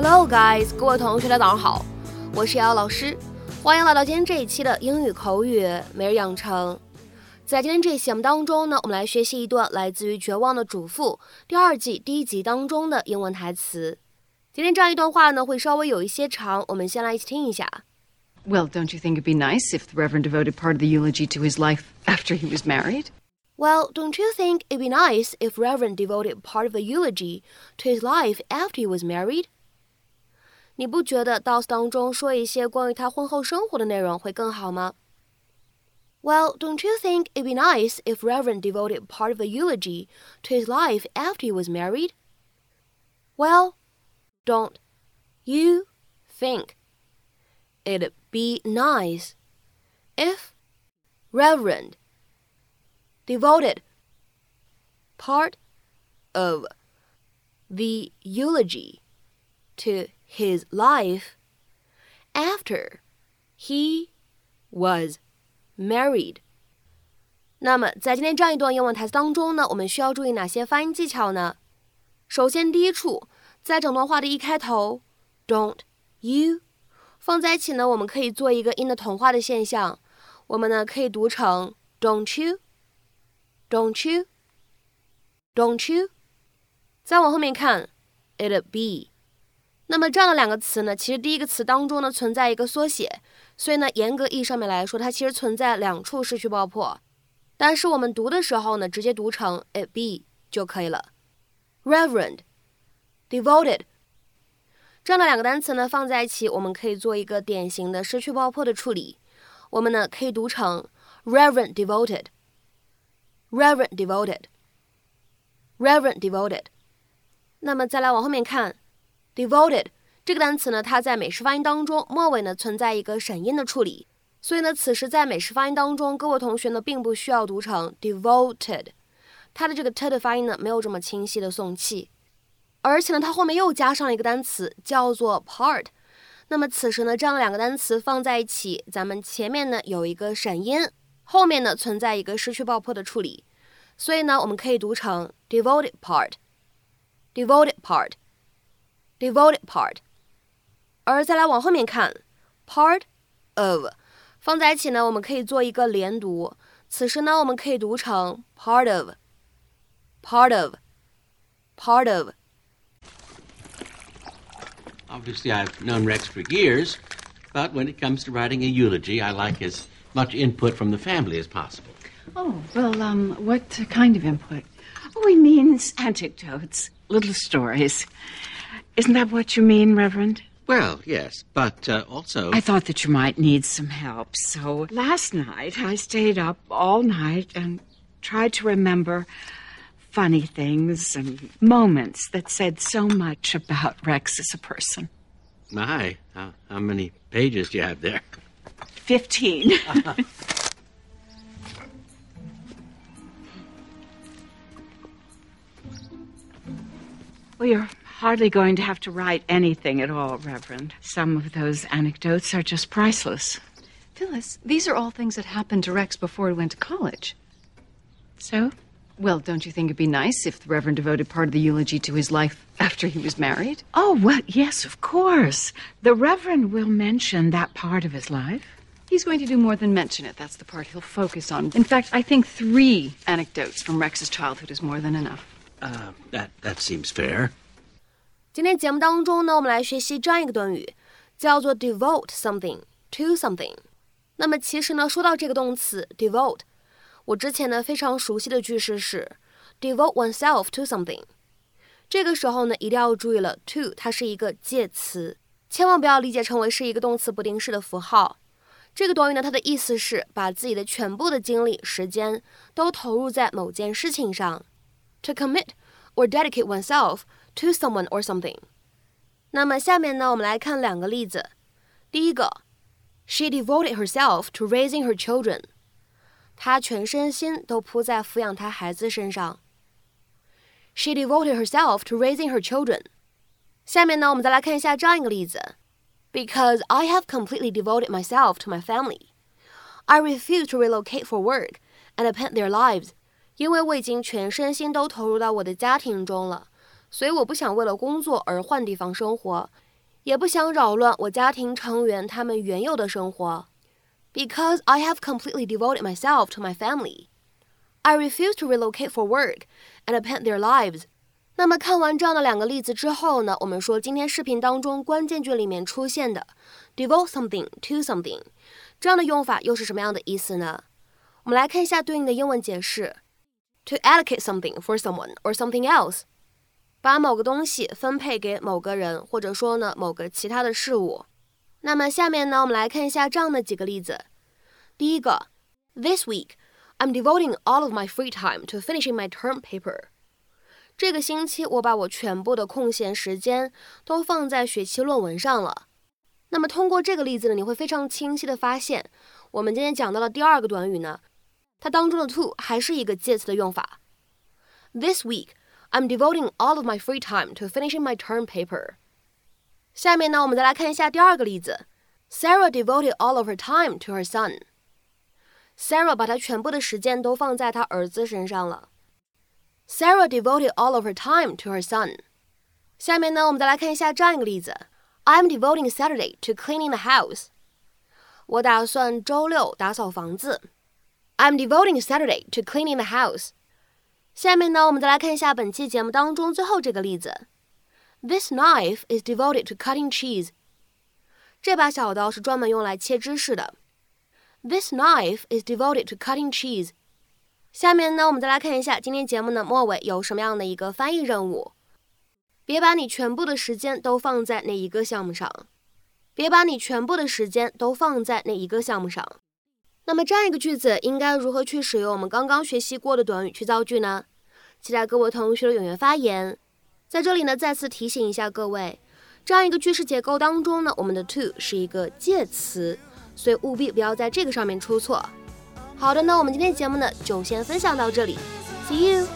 Hello, guys，各位同学，大家早上好，我是瑶老师，欢迎来到今天这一期的英语口语每日养成。在今天这期节目当中呢，我们来学习一段来自于《绝望的主妇》第二季第一集当中的英文台词。今天这样一段话呢，会稍微有一些长，我们先来一起听一下。Well, don't you think it'd be nice if the Reverend devoted part of the eulogy to his life after he was married? Well, don't you think it'd be nice if Reverend devoted part of the eulogy to his life after he was married? 你不觉得 Doss 当中说一些关于他婚后生活的内容会更好吗？Well, don't you think it'd be nice if Reverend devoted part of the eulogy to his life after he was married? Well, don't you think it'd be nice if Reverend devoted part of the eulogy to his life after he was married. 那么，在今天这样一段英文台词当中呢，我们需要注意哪些发音技巧呢？首先，第一处， 在整段话的一开头，don't you 放在一起呢，我们可以做一个音的同化的现象，我们呢可以读成 don't you，don't you，don't you。再往后面看，it be。那么这样的两个词呢，其实第一个词当中呢存在一个缩写，所以呢严格意义上面来说，它其实存在两处失去爆破。但是我们读的时候呢，直接读成 it be 就可以了。Reverend Devoted，这样的两个单词呢放在一起，我们可以做一个典型的失去爆破的处理。我们呢可以读成 Reverend devoted，Reverend devoted，Reverend devoted。那么再来往后面看。devoted 这个单词呢，它在美式发音当中末尾呢存在一个省音的处理，所以呢，此时在美式发音当中，各位同学呢并不需要读成 devoted，它的这个 t 的发音呢没有这么清晰的送气，而且呢，它后面又加上了一个单词叫做 part，那么此时呢，这样两个单词放在一起，咱们前面呢有一个闪音，后面呢存在一个失去爆破的处理，所以呢，我们可以读成 devoted part，devoted part。devoted part，而再来往后面看，part of 放在一起呢，我们可以做一个连读。此时呢，我们可以读成 part of，part of，part of。Obviously, I've known Rex for years, but when it comes to writing a eulogy, I like as much input from the family as possible. Oh, well, um, what kind of input? Oh, he means anecdotes, little stories. Isn't that what you mean, Reverend? Well, yes, but uh, also. I thought that you might need some help, so last night I stayed up all night and tried to remember funny things and moments that said so much about Rex as a person. My, how, how many pages do you have there? Fifteen. well, you're hardly going to have to write anything at all, Reverend. Some of those anecdotes are just priceless. Phyllis, these are all things that happened to Rex before he went to college. So? Well, don't you think it'd be nice if the Reverend devoted part of the eulogy to his life after he was married? Oh, well, yes, of course. The Reverend will mention that part of his life. He's going to do more than mention it. That's the part he'll focus on. In fact, I think three anecdotes from Rex's childhood is more than enough. Uh, that that seems fair. 今天节目当中呢，我们来学习这样一个短语，叫做 devote something to something。那么其实呢，说到这个动词 devote， 我之前呢非常熟悉的句式是 devote oneself to something。这个时候呢，一定要注意了，to 它是一个介词，千万不要理解成为是一个动词不定式的符号。这个短语呢，它的意思是把自己的全部的精力、时间都投入在某件事情上，to commit or dedicate oneself。to someone or something。那么下面呢，我们来看两个例子。第一个，She devoted herself to raising her children。她全身心都扑在抚养她孩子身上。She devoted herself to raising her children。下面呢，我们再来看一下这样一个例子 Because I have completely devoted myself to my family. I refuse to relocate for work and append their lives. 因为我已经全身心都投入到我的家庭中了，所以我不想为了工作而换地方生活，也不想扰乱我家庭成员他们原有的生活。Because I have completely devoted myself to my family, I refuse to relocate for work and append their lives. 那么看完这样的两个例子之后呢，我们说今天视频当中关键句里面出现的 devote something to something 这样的用法又是什么样的意思呢？我们来看一下对应的英文解释：to allocate something for someone or something else，把某个东西分配给某个人，或者说呢某个其他的事物。 那么下面呢，我们来看一下这样的几个例子。第一个，This week I'm devoting all of my free time to finishing my term paper。这个星期我把我全部的空闲时间都放在学期论文上了。那么通过这个例子呢，你会非常清晰的发现，我们今天讲到的第二个短语呢，它当中的 to 还是一个介词的用法。This week I'm devoting all of my free time to finishing my term paper。下面呢，我们再来看一下第二个例子。Sarah devoted all of her time to her son。Sarah 把她全部的时间都放在她儿子身上了。Sarah devoted all of her time to her son。下面呢，我们再来看一下这样一个例子：I'm devoting Saturday to cleaning the house。我打算周六打扫房子。I'm devoting Saturday to cleaning the house。下面呢，我们再来看一下本期节目当中最后这个例子 ：This knife is devoted to cutting cheese。这把小刀是专门用来切芝士的。This knife is devoted to cutting cheese。下面呢，我们再来看一下今天节目的末尾有什么样的一个翻译任务。别把你全部的时间都放在那一个项目上。别把你全部的时间都放在那一个项目上。那么这样一个句子应该如何去使用我们刚刚学习过的短语去造句呢？期待各位同学的踊跃发言。在这里呢，再次提醒一下各位，这样一个句式结构当中呢，我们的 to 是一个介词，所以务必不要在这个上面出错。好的，那我们今天节目呢就先分享到这里，See you。